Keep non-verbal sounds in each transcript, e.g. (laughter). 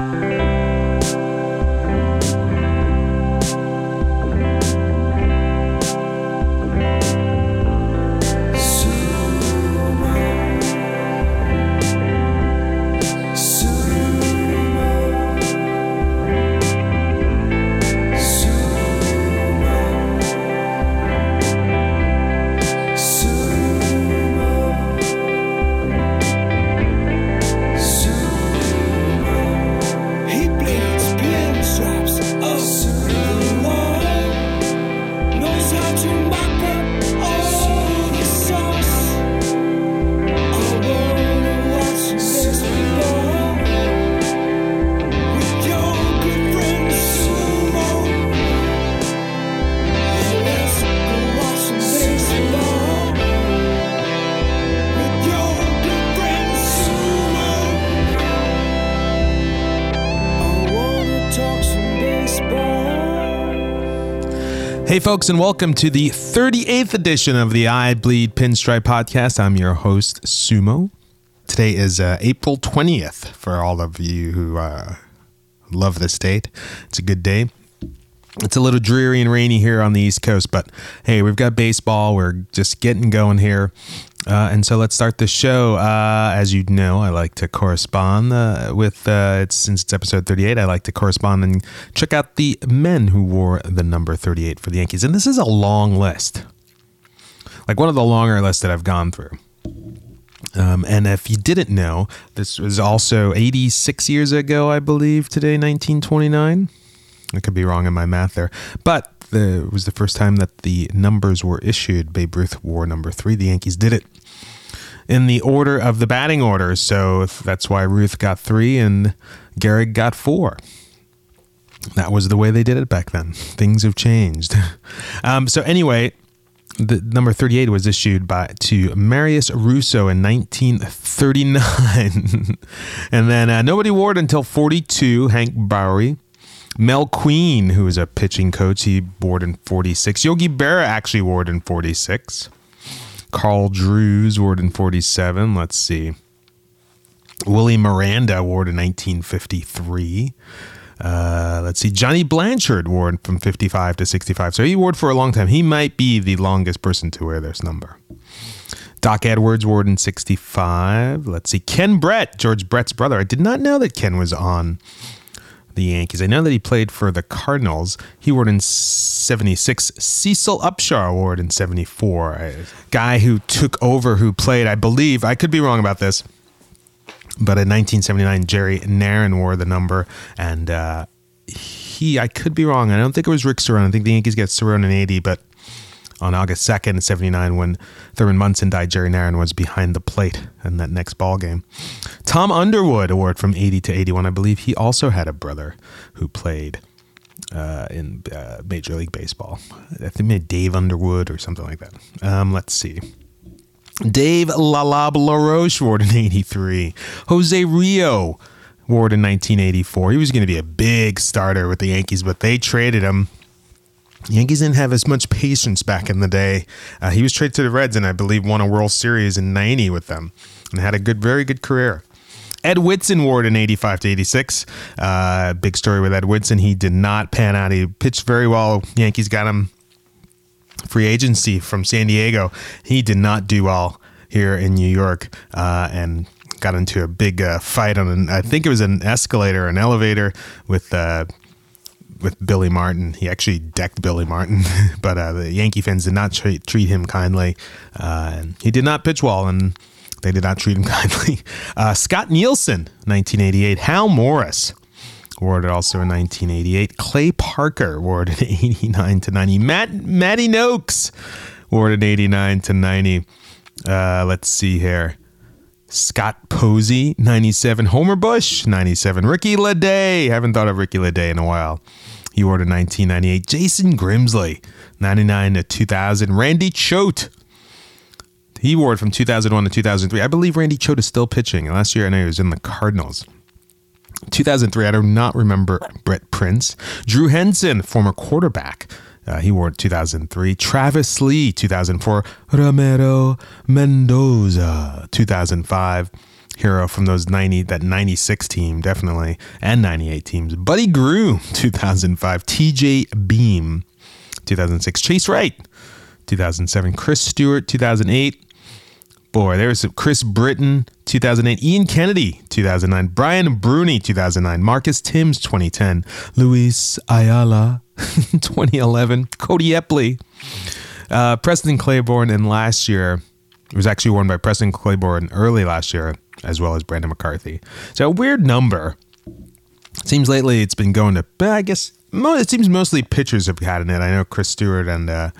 He Hey, folks, and welcome to the 38th edition of the I Bleed Pinstripe podcast. I'm your host, Sumo. Today is uh, April 20th for all of you who uh, love this date. It's a good day. It's a little dreary and rainy here on the East Coast, but hey, we've got baseball. We're just getting going here. Uh, and so let's start the show. Uh, as you know, I like to correspond uh, with, uh, it's, since it's episode 38, I like to correspond and check out the men who wore the number 38 for the Yankees. And this is a long list, like one of the longer lists that I've gone through. Um, and if you didn't know, this was also 86 years ago, I believe, today, 1929. I could be wrong in my math there. But the, it was the first time that the numbers were issued. Babe Ruth wore number three. The Yankees did it in the order of the batting order. So that's why Ruth got three and Gehrig got four. That was the way they did it back then. Things have changed. (laughs) Um, so anyway, the number 38 was issued by to Marius Russo in 1939. (laughs) and then uh, nobody wore it until 42, Hank Borowy. Mel Queen, who is a pitching coach, he wore in 46. Yogi Berra actually wore in 46. Karl Drews wore in 47. Let's see. Willie Miranda wore in 1953. Uh, let's see. Johnny Blanchard wore from 55 to 65. So he wore for a long time. He might be the longest person to wear this number. Doc Edwards wore in 65. Let's see. Ken Brett, George Brett's brother. I did not know that Ken was on the Yankees. I know that he played for the Cardinals. He it in 76. Cecil Upshaw Award in 74. A guy who took over, who played, I believe, I could be wrong about this, but in 1979, Jerry Narron wore the number, and uh, he, I could be wrong. I don't think it was Rick Cerone. I think the Yankees get Cerone in 80, but on August 2nd, 79, when Thurman Munson died, Jerry Narron was behind the plate in that next ball game. Tom Underwood award from 80 to 81. I believe he also had a brother who played uh, in uh, Major League Baseball. I think maybe Dave Underwood or something like that. Um, let's see. Dave Lalab LaRoche it in 83. Jose Rijo it in 1984. He was going to be a big starter with the Yankees, but they traded him. Yankees didn't have as much patience back in the day. Uh, he was traded to the Reds and I believe won a World Series in 90 with them and had a good, very good career. Ed Whitson Ward in 85 to 86. Uh, big story with Ed Whitson. He did not pan out. He pitched very well. Yankees got him free agency from San Diego. He did not do well here in New York uh, and got into a big uh, fight on an, I think it was an escalator, an elevator with uh, with Billy Martin. He actually decked Billy Martin, (laughs) but uh, the Yankee fans did not treat, treat him kindly. Uh, he did not pitch well, and they did not treat him (laughs) kindly. Uh, Scott Nielsen, 1988. Hal Morris, awarded also in 1988. Clay Parker, awarded (laughs) 89 to 90. Matt Matty Nokes, awarded 89 to 90. Uh, let's see here. Scott Posey, 97. Homer Bush, 97. Ricky Ledee. Haven't thought of Ricky Ledee in a while. He wore awarded 1998. Jason Grimsley, 99 to 2000. Randy Choate. He awarded from 2001 to 2003. I believe Randy Choate is still pitching. Last year, I know he was in the Cardinals. 2003, I do not remember Brett Prinz. Drew Henson, former quarterback. Uh, he wore 2003. Travis Lee, 2004. Ramiro Mendoza, 2005. hero from those 90 that 96 team definitely and 98 teams. Buddy Groom 2005, TJ Beam 2006, Chase Wright 2007, Chris Stewart 2008. Boy, there's Chris Britton 2008, Ian Kennedy 2009, Brian Bruney 2009, Marcus Thames 2010, Luis Ayala (laughs) 2011, Cody Eppley, uh, Preston Claiborne, and last year it was actually won by Preston Claiborne early last year, as well as Brandon McCarthy. So a weird number. Seems lately it's been going to, I guess, it seems mostly pitchers have had it. I know Chris Stewart and uh,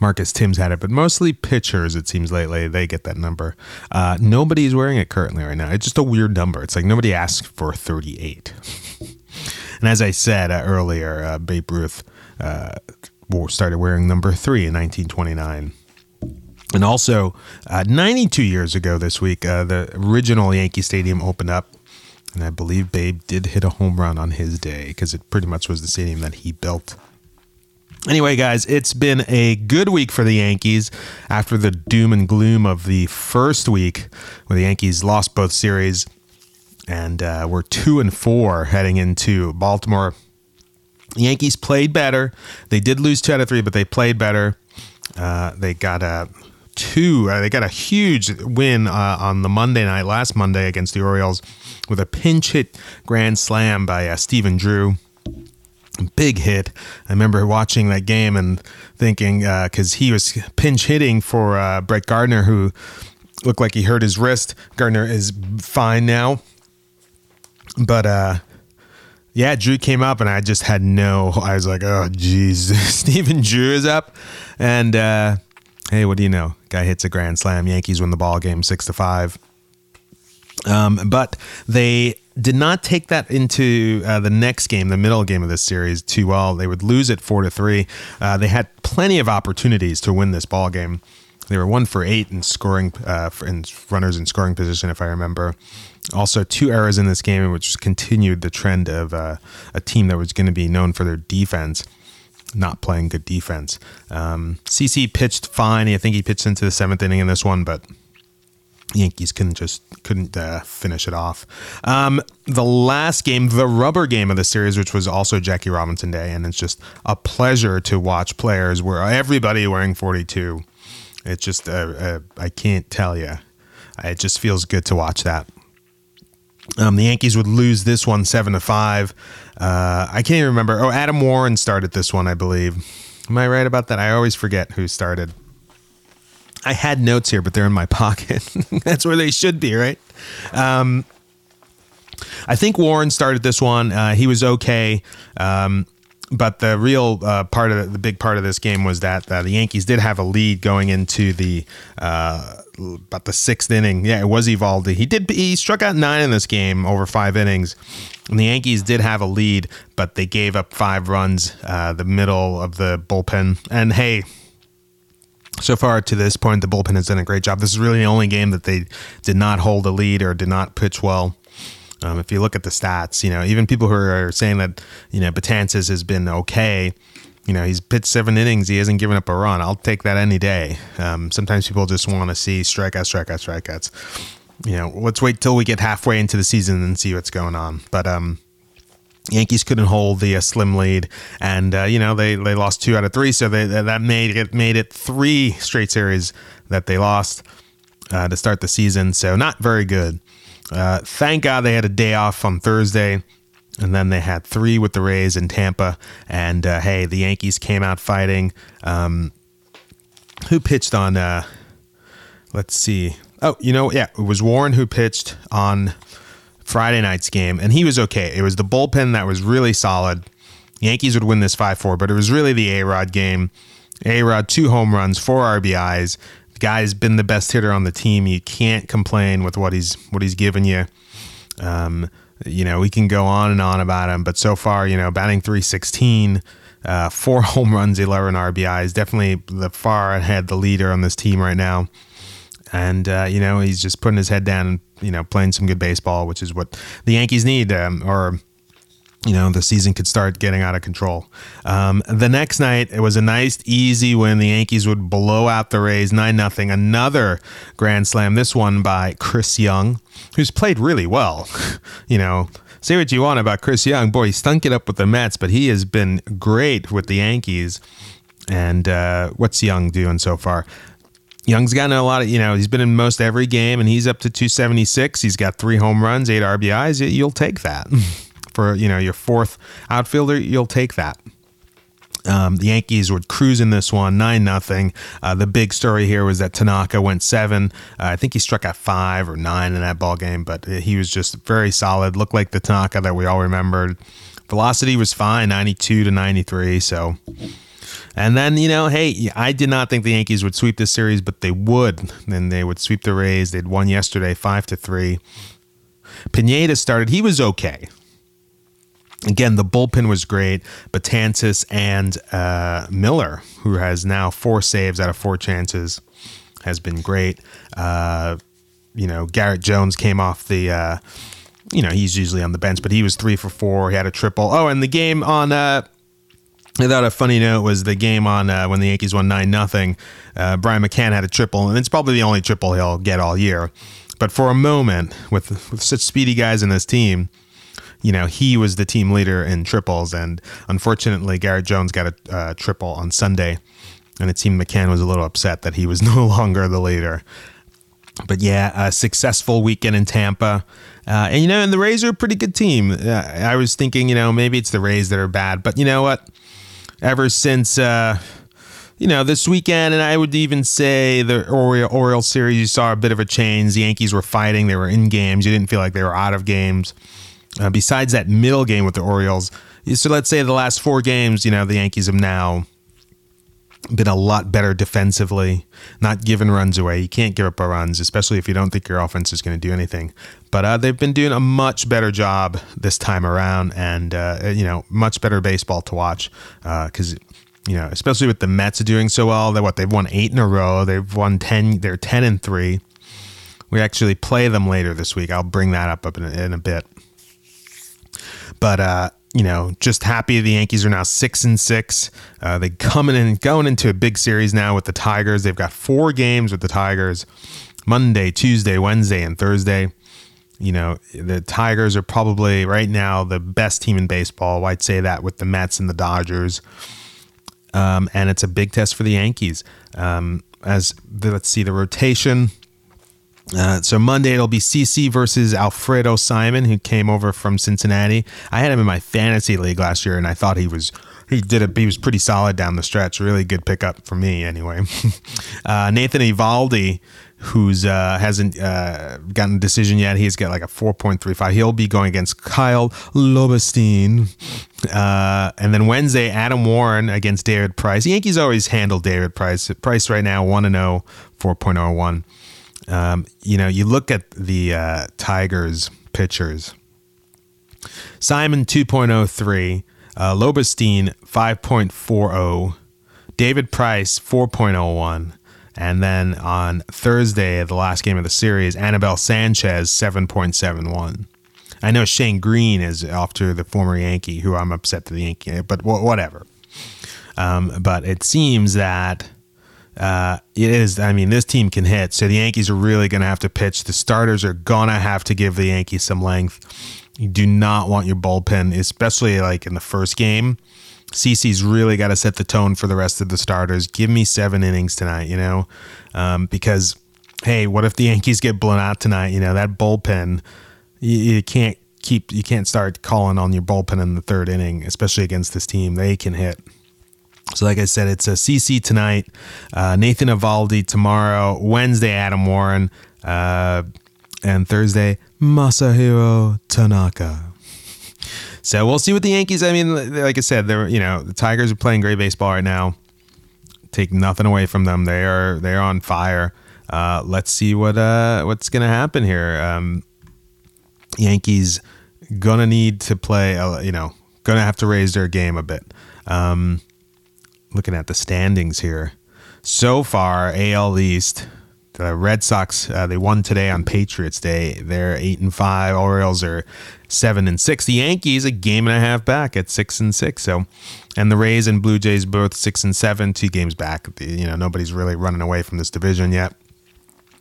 Marcus Thames had it, but mostly pitchers, it seems lately, they get that number. Uh, nobody's wearing it currently right now. It's just a weird number. It's like nobody asked for 38. (laughs) and as I said uh, earlier, uh, Babe Ruth uh, started wearing number three in 1929. And also, uh, 92 years ago this week, uh, the original Yankee Stadium opened up. And I believe Babe did hit a home run on his day because it pretty much was the stadium that he built. Anyway, guys, it's been a good week for the Yankees after the doom and gloom of the first week where the Yankees lost both series. And uh, we're two and four heading into Baltimore. The Yankees played better. They did lose two out of three, but they played better. Uh, they got a two. Uh, they got a huge win uh, on the Monday night, last Monday against the Orioles, with a pinch hit grand slam by uh, Stephen Drew. Big hit. I remember watching that game and thinking because uh, he was pinch hitting for Brett Gardner, who looked like he hurt his wrist. Gardner is fine now, but uh, yeah, Drew came up and I just had no. I was like, oh, geez, (laughs) Stephen Drew is up, and uh, hey, what do you know? Guy hits a grand slam. Yankees win the ball game six to five. Um, but they did not take that into uh, the next game, the middle game of this series, too well. They would lose it four to three. Uh, they had plenty of opportunities to win this ball game. They were one for eight in scoring, uh, in runners in scoring position, if I remember. Also, two errors in this game, which continued the trend of uh, a team that was going to be known for their defense not playing good defense. Um, CC pitched fine. I think he pitched into the seventh inning in this one, but Yankees couldn't just couldn't uh, finish it off. Um, the last game, the rubber game of the series, which was also Jackie Robinson Day, and it's just a pleasure to watch players where everybody wearing 42. It's just uh, uh, I can't tell you. It just feels good to watch that. Um, the Yankees would lose this one seven to five. Uh, I can't even remember. Oh, Adam Warren started this one, I believe. Am I right about that? I always forget who started. I had notes here, but they're in my (laughs) pocket. (laughs) That's where they should be, right? Um, I think Warren started this one. Uh, he was okay. Um, but the real uh, part of the, big part of this game was that uh, the Yankees did have a lead going into the uh, about the sixth inning. Yeah, it was Eovaldi. He did he struck out nine in this game over five innings. And the Yankees did have a lead, but they gave up five runs uh, the middle of the bullpen. And hey, so far to this point, the bullpen has done a great job. This is really the only game that they did not hold a lead or did not pitch well. Um, if you look at the stats, you know, even people who are saying that, you know, Betances has been okay, you know, he's pitched seven innings. He hasn't given up a run. I'll take that any day. Um, sometimes people just want to see strikeouts, strikeouts, strikeouts. You know, let's wait till we get halfway into the season and see what's going on. But um, Yankees couldn't hold the uh, slim lead, and uh, you know they, they lost two out of three, so they, that made it made it three straight series that they lost uh, to start the season. So not very good. Uh, thank God they had a day off on Thursday. And then they had three with the Rays in Tampa. And uh, hey, the Yankees came out fighting. Um, who pitched on? Uh, let's see. Oh, you know, yeah, it was Warren who pitched on Friday night's game, and he was okay. It was the bullpen that was really solid. Yankees would win this 5 4, but it was really the A Rod game. A Rod, two home runs, four RBIs. Guy's been the best hitter on the team. You can't complain with what he's what he's given you. Um, you know, we can go on and on about him, but so far, you know, batting 316, uh, four (laughs) home runs, 11 RBIs, definitely the far ahead, the leader on this team right now. And, uh, you know, he's just putting his head down and, you know, playing some good baseball, which is what the Yankees need. Um, or you know the season could start getting out of control. Um, the next night it was a nice easy win. The Yankees would blow out the Rays nine nothing. Another grand slam. This one by Chris Young, who's played really well. (laughs) you know, say what you want about Chris Young, boy, he stunk it up with the Mets, but he has been great with the Yankees. And uh, what's Young doing so far? Young's gotten a lot of, you know, he's been in most every game and he's up to 276. He's got three home runs, eight RBIs. You'll take that. (laughs) For, you know, your fourth outfielder, you'll take that. Um, the Yankees would cruise in this one, nine nothing. Uh, the big story here was that Tanaka went seven. Uh, I think he struck out five or nine in that ball game, but he was just very solid. Looked like the Tanaka that we all remembered. Velocity was fine, 92 to 93. So and then, you know, hey, I did not think the Yankees would sweep this series, but they would. Then they would sweep the Rays. They'd won yesterday 5 to 3. Pineda started. He was okay. Again, the bullpen was great. Betances and uh, Miller, who has now four saves out of four chances, has been great. Uh, you know, Garrett Jones came off the. Uh, you know, he's usually on the bench, but he was three for four. He had a triple. Oh, and the game on uh, I thought a funny note was the game on uh, when the Yankees won nine nothing. Uh, Brian McCann had a triple, and it's probably the only triple he'll get all year. But for a moment, with with such speedy guys in this team, you know he was the team leader in triples, and unfortunately, Garrett Jones got a uh, triple on Sunday, and it seemed McCann was a little upset that he was (laughs) no longer the leader. But yeah, a successful weekend in Tampa. Uh, and you know, and the Rays are a pretty good team. Uh, I was thinking, you know, maybe it's the Rays that are bad, but you know what? ever since uh, you know this weekend, and I would even say the Oriole, Oriole series. You saw a bit of a change. The Yankees were fighting; they were in games. You didn't feel like they were out of games. Uh, besides that middle game with the Orioles, so let's say the last four games, you know, the Yankees have now been a lot better defensively, not giving runs away. You can't give up runs, especially if you don't think your offense is going to do anything. But uh, they've been doing a much better job this time around, and uh, you know, much better baseball to watch because. Uh, you know, especially with the Mets doing so well, they what they've won eight in a row. They've won ten. They're ten and three. We actually play them later this week. I'll bring that up, in, a, in a bit. But uh, you know, just happy the Yankees are now six and six. Uh, they coming in going into a big series now with the Tigers. They've got four games with the Tigers: Monday, Tuesday, Wednesday, and Thursday. You know, the Tigers are probably right now the best team in baseball. I'd say that with the Mets and the Dodgers. Um, and it's a big test for the Yankees. Um, as the, let's see the rotation. Uh, so Monday it'll be CC versus Alfredo Simon, who came over from Cincinnati. I had him in my fantasy league last year, and I thought he was he did a he was pretty solid down the stretch. Really good pickup for me, anyway. (laughs) uh, Nathan Eovaldi, who's uh, hasn't uh, gotten a decision yet. He's got like a 4.35. He'll be going against Kyle Lobstein. Uh, and then Wednesday, Adam Warren against David Price. The Yankees always handle David Price. Price right now 1 0, 4.01. Um, you know, you look at the uh, Tigers pitchers. Simon 2.03, uh, Lobstein 5.40, David Price 4.01, and then on Thursday, the last game of the series, Anibal Sanchez 7.71. I know Shane Greene is off to the former Yankee, who I'm upset to the Yankee, but whatever. Um, but it seems that uh, it is. I mean, this team can hit, so the Yankees are really going to have to pitch. The starters are gonna have to give the Yankees some length. You do not want your bullpen, especially like in the first game. CC's really got to set the tone for the rest of the starters. Give me seven innings tonight, you know, um, because hey, what if the Yankees get blown out tonight? You know that bullpen, you, you can't keep, you can't start calling on your bullpen in the third inning, especially against this team. They can hit. So, like I said, it's a CC tonight, uh, Nathan Eovaldi tomorrow, Wednesday, Adam Warren, uh, and Thursday, Masahiro Tanaka. So we'll see what the Yankees. I mean, like I said, they're you know the Tigers are playing great baseball right now. Take nothing away from them. They are they are on fire. Uh, let's see what uh, what's gonna happen here. Um, Yankees gonna need to play. Uh, you know, gonna have to raise their game a bit. Um, looking at the standings here. So far, AL East, The Red Sox uh, they won today on Patriots Day. They're eight and five. Orioles are seven and six. The Yankees a game and a half back at six and six. So, and the Rays and Blue Jays both six and seven, two games back. You know nobody's really running away from this division yet.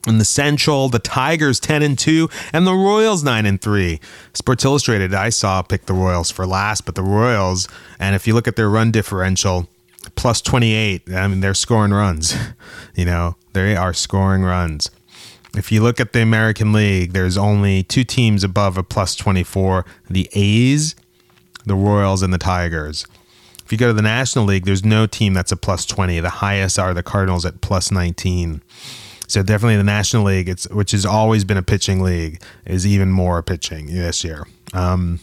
In the Central, the Tigers 10 and 2 and the Royals 9 and 3. Sports Illustrated I saw pick the Royals for last, but the Royals, and if you look at their run differential, plus 28, I mean they're scoring runs. (laughs) You know, they are scoring runs. If you look at the American League, there's only two teams above a plus 24, the A's, the Royals and the Tigers. If you go to the National League, there's no team that's a plus 20. The highest are the Cardinals at plus 19. So definitely the National League, it's which has always been a pitching league, is even more pitching this year. Um,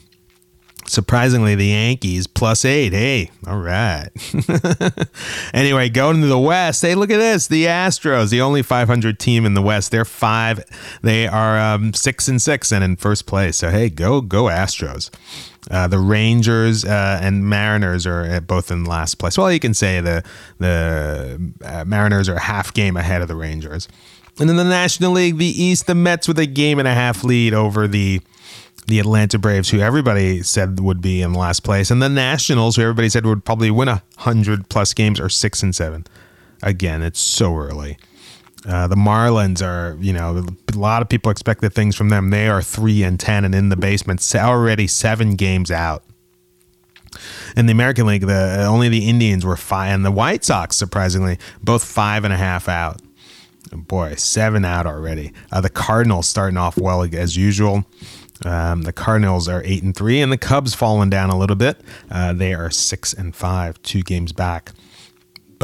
surprisingly, the Yankees plus eight. Hey, all right. (laughs) anyway, going to the West. Hey, look at this. The Astros, the only 500 team in the West. They're five. They are um, six and six and in first place. So hey, go go Astros. Uh, the Rangers uh, and Mariners are both in last place. Well, you can say the the uh, Mariners are half game ahead of the Rangers. And in the National League, the East, the Mets with a game and a half lead over the the Atlanta Braves, who everybody said would be in last place, and the Nationals, who everybody said would probably win a hundred plus games, are six and seven. Again, it's so early. Uh, the Marlins are, you know, a lot of people expected things from them. They are three and ten and in the basement, already seven games out. In the American League, the only the Indians were five, and the White Sox, surprisingly, both five and a half out. Boy, seven out already. Uh, the Cardinals starting off well as usual. Um, the Cardinals are eight and three, and the Cubs falling down a little bit. Uh, they are six and five, two games back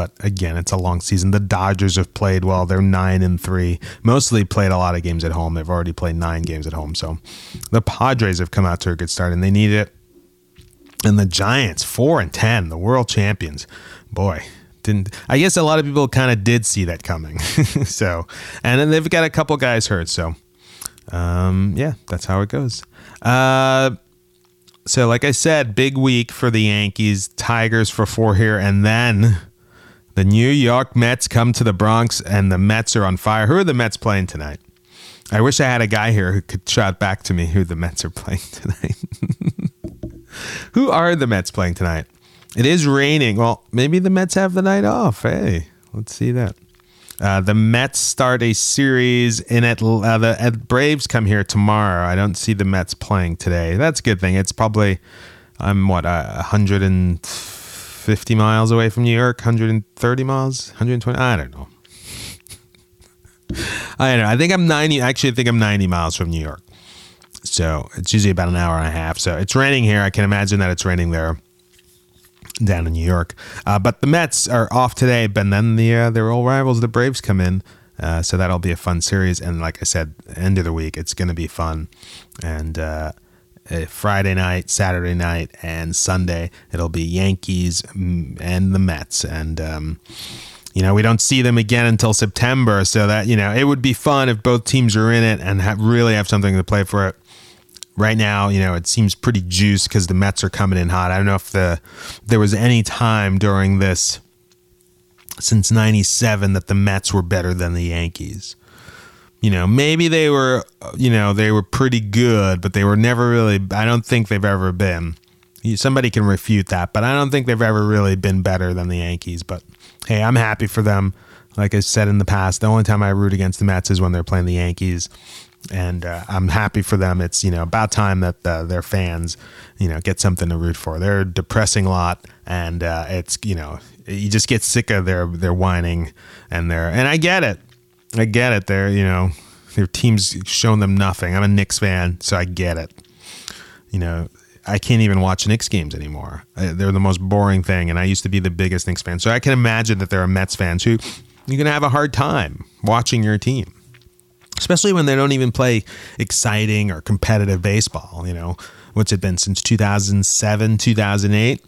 but again, it's a long season. The Dodgers have played well. They're nine and three. Mostly played a lot of games at home. They've already played nine games at home. So the Padres have come out to a good start and they need it. And the Giants, four and ten, the world champions. Boy, didn't I guess a lot of people kind of did see that coming. (laughs) so and then they've got a couple guys hurt. So um, yeah, that's how it goes. Uh, so like I said, big week for the Yankees, Tigers for four here, and then the New York Mets come to the Bronx and the Mets are on fire. Who are the Mets playing tonight? I wish I had a guy here who could shout back to me who the Mets are (laughs) playing tonight. (laughs) who are the Mets playing tonight? It is raining. Well, maybe the Mets have the night off. Hey, let's see that. Uh, the Mets start a series in Atlanta. Uh, the uh, Braves come here tomorrow. I don't see the Mets playing today. That's a good thing. It's probably I'm what a hundred and 50 miles away from New York, 130 miles, 120. I don't know. (laughs) I don't know. I think I'm 90. Actually, I think I'm 90 miles from New York. So it's usually about an hour and a half. So it's raining here. I can imagine that it's raining there down in New York. Uh, but the Mets are off today, but then the uh, their old rivals, the Braves, come in. Uh, so that'll be a fun series. And like I said, end of the week, it's going to be fun. And uh, uh, Friday night, Saturday night, and Sunday. It'll be Yankees mm, and the Mets. And, um, you know, we don't see them again until September. So that, you know, it would be fun if both teams are in it and have, really have something to play for it. Right now, you know, it seems pretty juiced because the Mets are coming in hot. I don't know if the there was any time during this since 97 that the Mets were better than the Yankees you know, maybe they were, you know, they were pretty good, but they were never really, I don't think they've ever been. Somebody can refute that, but I don't think they've ever really been better than the Yankees. But hey, I'm happy for them. Like I said in the past, the only time I root against the Mets is when they're playing the Yankees. And uh, I'm happy for them. It's, you know, about time that their fans, you know, get something to root for. They're a depressing lot. And uh, it's, you know, you just get sick of their, their whining and their, and I get it I get it. They're you know their team's shown them nothing. I'm a Knicks fan, so I get it. You know, I can't even watch Knicks games anymore. They're the most boring thing, and I used to be the biggest Knicks fan. So I can imagine that there are Mets fans who you're gonna have a hard time watching your team, especially when they don't even play exciting or competitive baseball. You know, what's it been since 2007, 2008?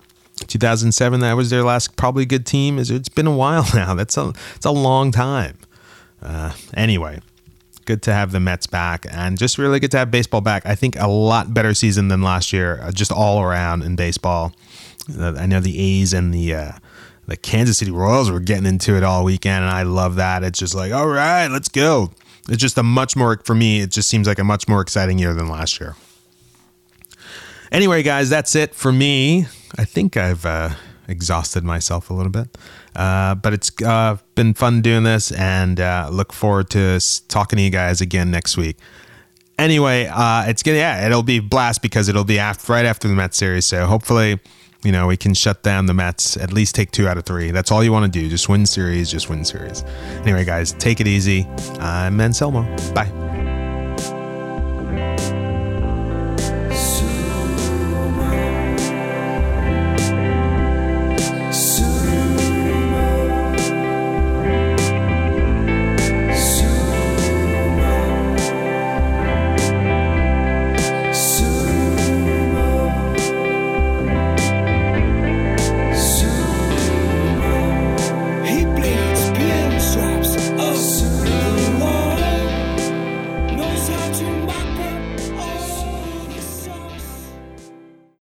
2007 that was their last probably good team it's been a while (laughs) now that's a it's a long time uh, anyway, good to have the Mets back and just really good to have baseball back. I think a lot better season than last year, uh, just all around in baseball. Uh, I know the A's and the uh, the Kansas City Royals were getting into it all weekend, and I love that. It's just like, all right, let's go. It's just a much more, for me, it just seems like a much more exciting year than last year. Anyway, guys, that's it for me. I think I've uh, exhausted myself a little bit, uh, but it's uh, been fun doing this, and uh, look forward to talking to you guys again next week. Anyway, uh, it's gonna yeah, it'll be blast because it'll be after, right after the met series, so hopefully you know, we can shut down the Mets, at least take two out of three. That's all you want to do. Just win series, just win series. Anyway, guys, take it easy. I'm Anselmo. Bye.